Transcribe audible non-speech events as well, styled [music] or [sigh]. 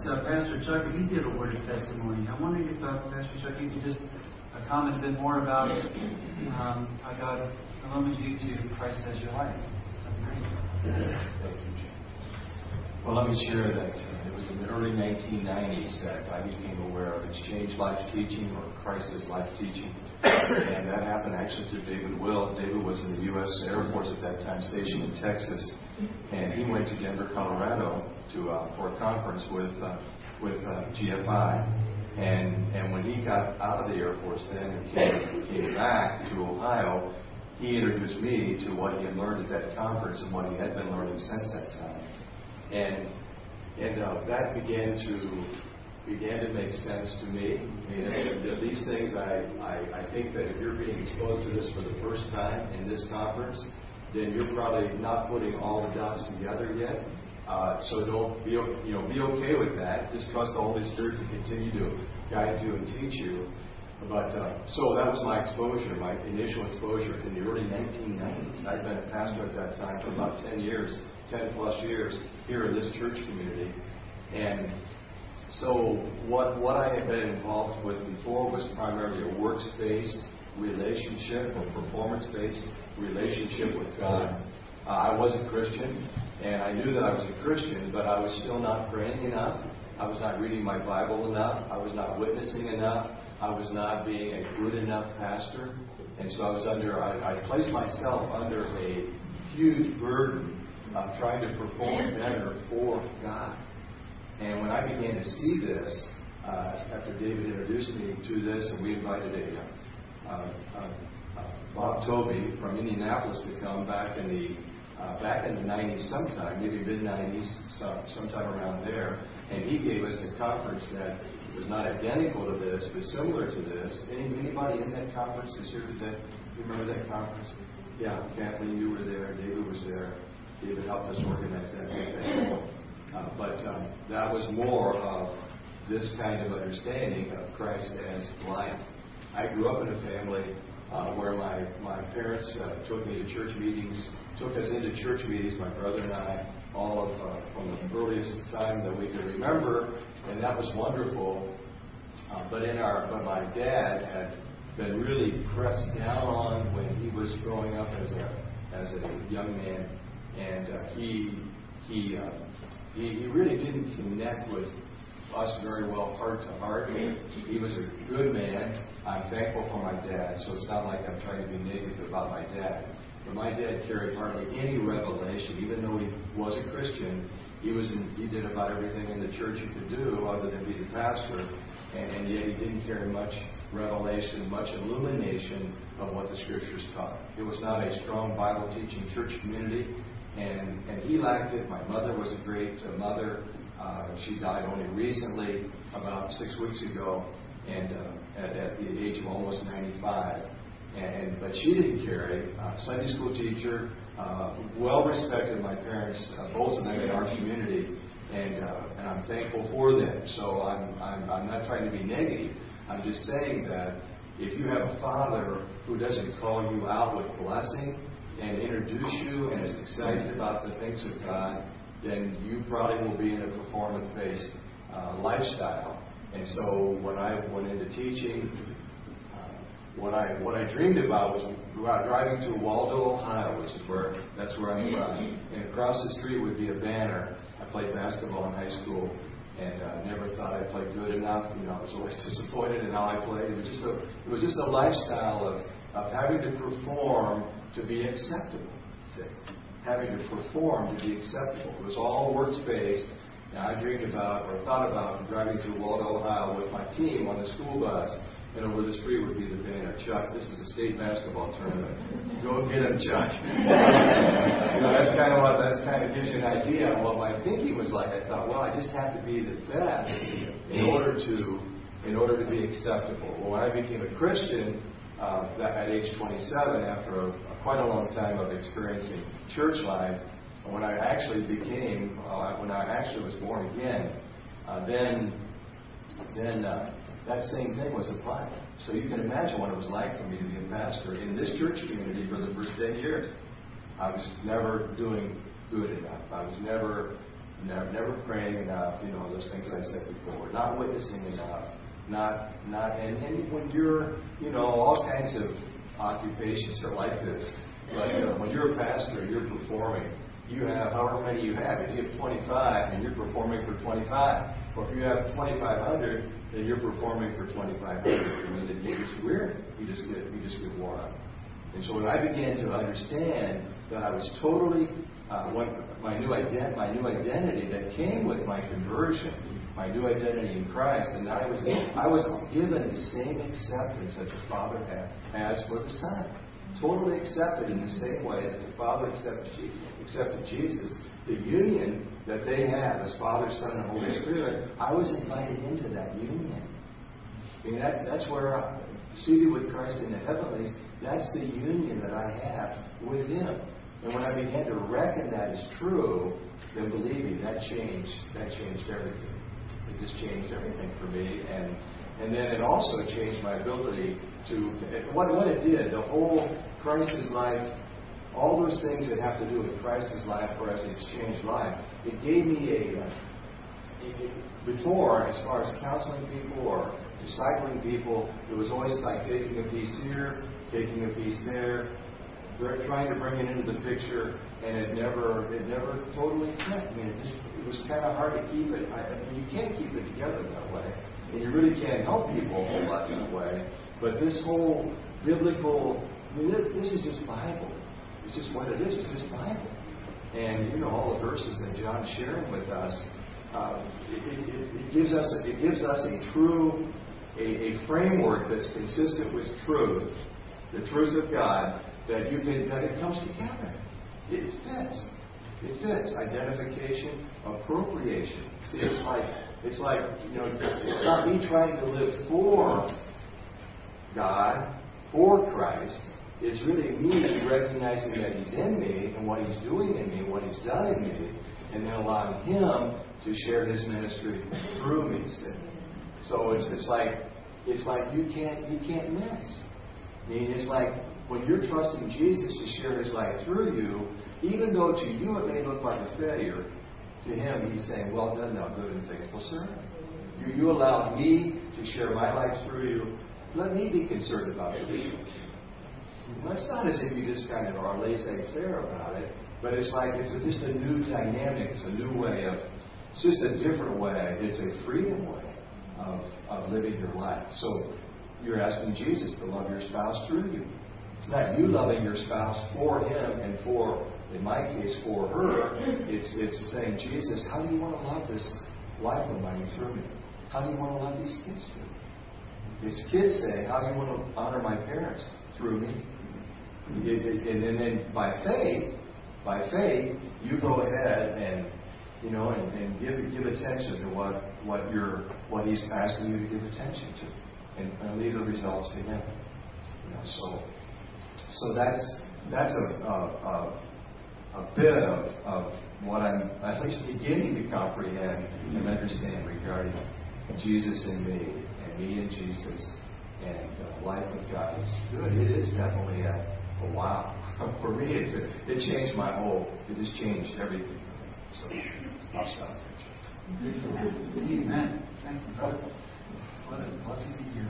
asked uh, Pastor Chuck if he did a word of testimony. I'm wondering if uh, Pastor Chuck, you could just uh, comment a bit more about um, how God illumined you to Christ as your life. Thank you, Jim. Well, let me share that it was in the early 1990s that I became aware of Exchange Life Teaching or Christ as Life Teaching. and that happened actually to David Will. David was in the U.S. Air Force at that time, stationed in Texas. And he went to Denver, Colorado to, uh, for a conference with, uh, with uh, GFI. And, and when he got out of the Air Force then and came, came back to Ohio, he introduced me to what he had learned at that conference and what he had been learning since that time. And and uh, that began to began to make sense to me. I mean, and these things, I, I, I think that if you're being exposed to this for the first time in this conference, then you're probably not putting all the dots together yet. Uh, so don't be you know be okay with that. Just trust the Holy Spirit to continue to guide you and teach you. But uh, so that was my exposure, my initial exposure in the early 1990s. I'd been a pastor at that time for about 10 years, 10 plus years here in this church community. And so what what I had been involved with before was primarily a works-based relationship or performance-based relationship with God. Uh, I was a Christian, and I knew that I was a Christian, but I was still not praying enough. I was not reading my Bible enough. I was not witnessing enough. I was not being a good enough pastor. And so I was under, I, I placed myself under a huge burden of trying to perform better for God. And when I began to see this, uh, after David introduced me to this, and we invited a uh, uh, uh Bob Toby from Indianapolis to come back in the uh, back in the 90s sometime, maybe mid 90s, some, sometime around there, and he gave us a conference that was not identical to this, but similar to this. Any, anybody in that conference is here today? You remember that conference? Yeah, Kathleen, you were there. David was there. David helped us organize that. Uh, but um, that was more of this kind of understanding of Christ as life. I grew up in a family uh, where my, my parents uh, took me to church meetings, took us into church meetings, my brother and I, all of uh, from the earliest time that we can remember, and that was wonderful. Uh, but in our, but my dad had been really pressed down on when he was growing up as a as a young man, and uh, he he, uh, he he really didn't connect with us very well heart to heart. He was a good man. I'm thankful for my dad, so it's not like I'm trying to be negative about my dad. But my dad carried hardly any revelation, even though he was a Christian. He was in, he did about everything in the church he could do, other than be the pastor, and, and yet he didn't carry much revelation, much illumination of what the Scriptures taught. It was not a strong Bible teaching church community, and and he lacked it. My mother was a great uh, mother. Uh, she died only recently, about six weeks ago, and uh, at, at the age of almost 95. And, but she didn't carry. Uh, Sunday school teacher, uh, well respected my parents, uh, both of them in our community, and uh, and I'm thankful for them. So I'm, I'm I'm not trying to be negative. I'm just saying that if you have a father who doesn't call you out with blessing and introduce you and is excited about the things of God, then you probably will be in a performance-based uh, lifestyle. And so when I went into teaching, what I what I dreamed about was driving to Waldo, Ohio, which is where that's where I'm from, and across the street would be a banner. I played basketball in high school, and uh, never thought I played good enough. You know, I was always [laughs] disappointed in how I played. It was just a it was just a lifestyle of of having to perform to be acceptable. See, having to perform to be acceptable. It was all works based. And I dreamed about or thought about driving through Waldo, Ohio with my team on the school bus and over the street would be the banner, Chuck, this is a state basketball tournament. Go get him, Chuck. [laughs] you know, that's kind of what that's kind of gives you an idea of what my thinking was like. I thought, well, I just have to be the best in order to in order to be acceptable. Well, when I became a Christian uh, at age 27, after a, a, quite a long time of experiencing church life, when I actually became, uh, when I actually was born again, uh, then then uh, that same thing was applied. So you can imagine what it was like for me to be a pastor in this church community for the first 10 years. I was never doing good enough. I was never never, never praying enough, you know, those things I said before, not witnessing enough, not, not, and, and when you're, you know, all kinds of occupations are like this. But uh, when you're a pastor, you're performing. You have however many you have. If you have 25 and you're performing for 25, or if you have 2,500 and you're performing for 2,500, I mean, it gets weird. You just get you just get worn out. And so when I began to understand that I was totally uh, when my new ident- my new identity that came with my conversion, my new identity in Christ, and I was I was given the same acceptance that the Father has for the Son, totally accepted in the same way that the Father accepted accepted Jesus. The union that they had as Father, Son, and Holy Spirit, I was invited into that union. I mean, that's, that's where, I, seated with Christ in the heavenlies, that's the union that I have with Him. And when I began to reckon that as true, then believe me, that changed. That changed everything. It just changed everything for me, and and then it also changed my ability to what what it did. The whole Christ's life, all those things that have to do with Christ's life or as exchanged life, it gave me a. Uh, it, it, before, as far as counseling people or discipling people, it was always like taking a piece here, taking a piece there, trying to bring it into the picture, and it never it never totally fit. I mean, it just it was kind of hard to keep it. I, I mean, you can't keep it together that way, and you really can't help people a whole lot that way. But this whole biblical, I mean, this is just Bible. It's just what it is. It's just Bible. And you know all the verses that John's sharing with us. Uh, it, it, it, gives us it gives us a true a, a framework that's consistent with truth, the truth of God, that you can that it comes together. It fits. It fits. Identification, appropriation. See, it's like it's like you know, it's not me trying to live for God, for Christ. It's really me recognizing that He's in me and what He's doing in me, what He's done in me, and then allowing Him to share His ministry through me. So it's it's like it's like you can't you can't miss. I mean, it's like when you're trusting Jesus to share his life through you, even though to you it may look like a failure, to him he's saying, Well done, thou good and faithful servant. You, you allowed me to share my life through you. Let me be concerned about this. Well, it's not as if you just kind of are laissez faire about it, but it's like it's a, just a new dynamic. It's a new way of, it's just a different way. It's a freedom way of, of living your life. So you're asking Jesus to love your spouse through you. It's not you loving your spouse for him and for, in my case, for her. It's, it's saying, Jesus, how do you want to love this life of mine through me? How do you want to love these kids through? It's kids say, how do you want to honor my parents through me? And then by faith, by faith, you go ahead and you know, and, and give give attention to what what you're what he's asking you to give attention to, and, and leave the results to him. You know, so so that's that's a, a, a, a bit of, of what I'm at least beginning to comprehend and understand regarding Jesus and me, and me and Jesus, and uh, life with God is good. It is definitely a, a wow. [laughs] For me, it, it changed my whole, it just changed everything. So I'll stop there. Amen. Thank you, brother. What a blessing to hear.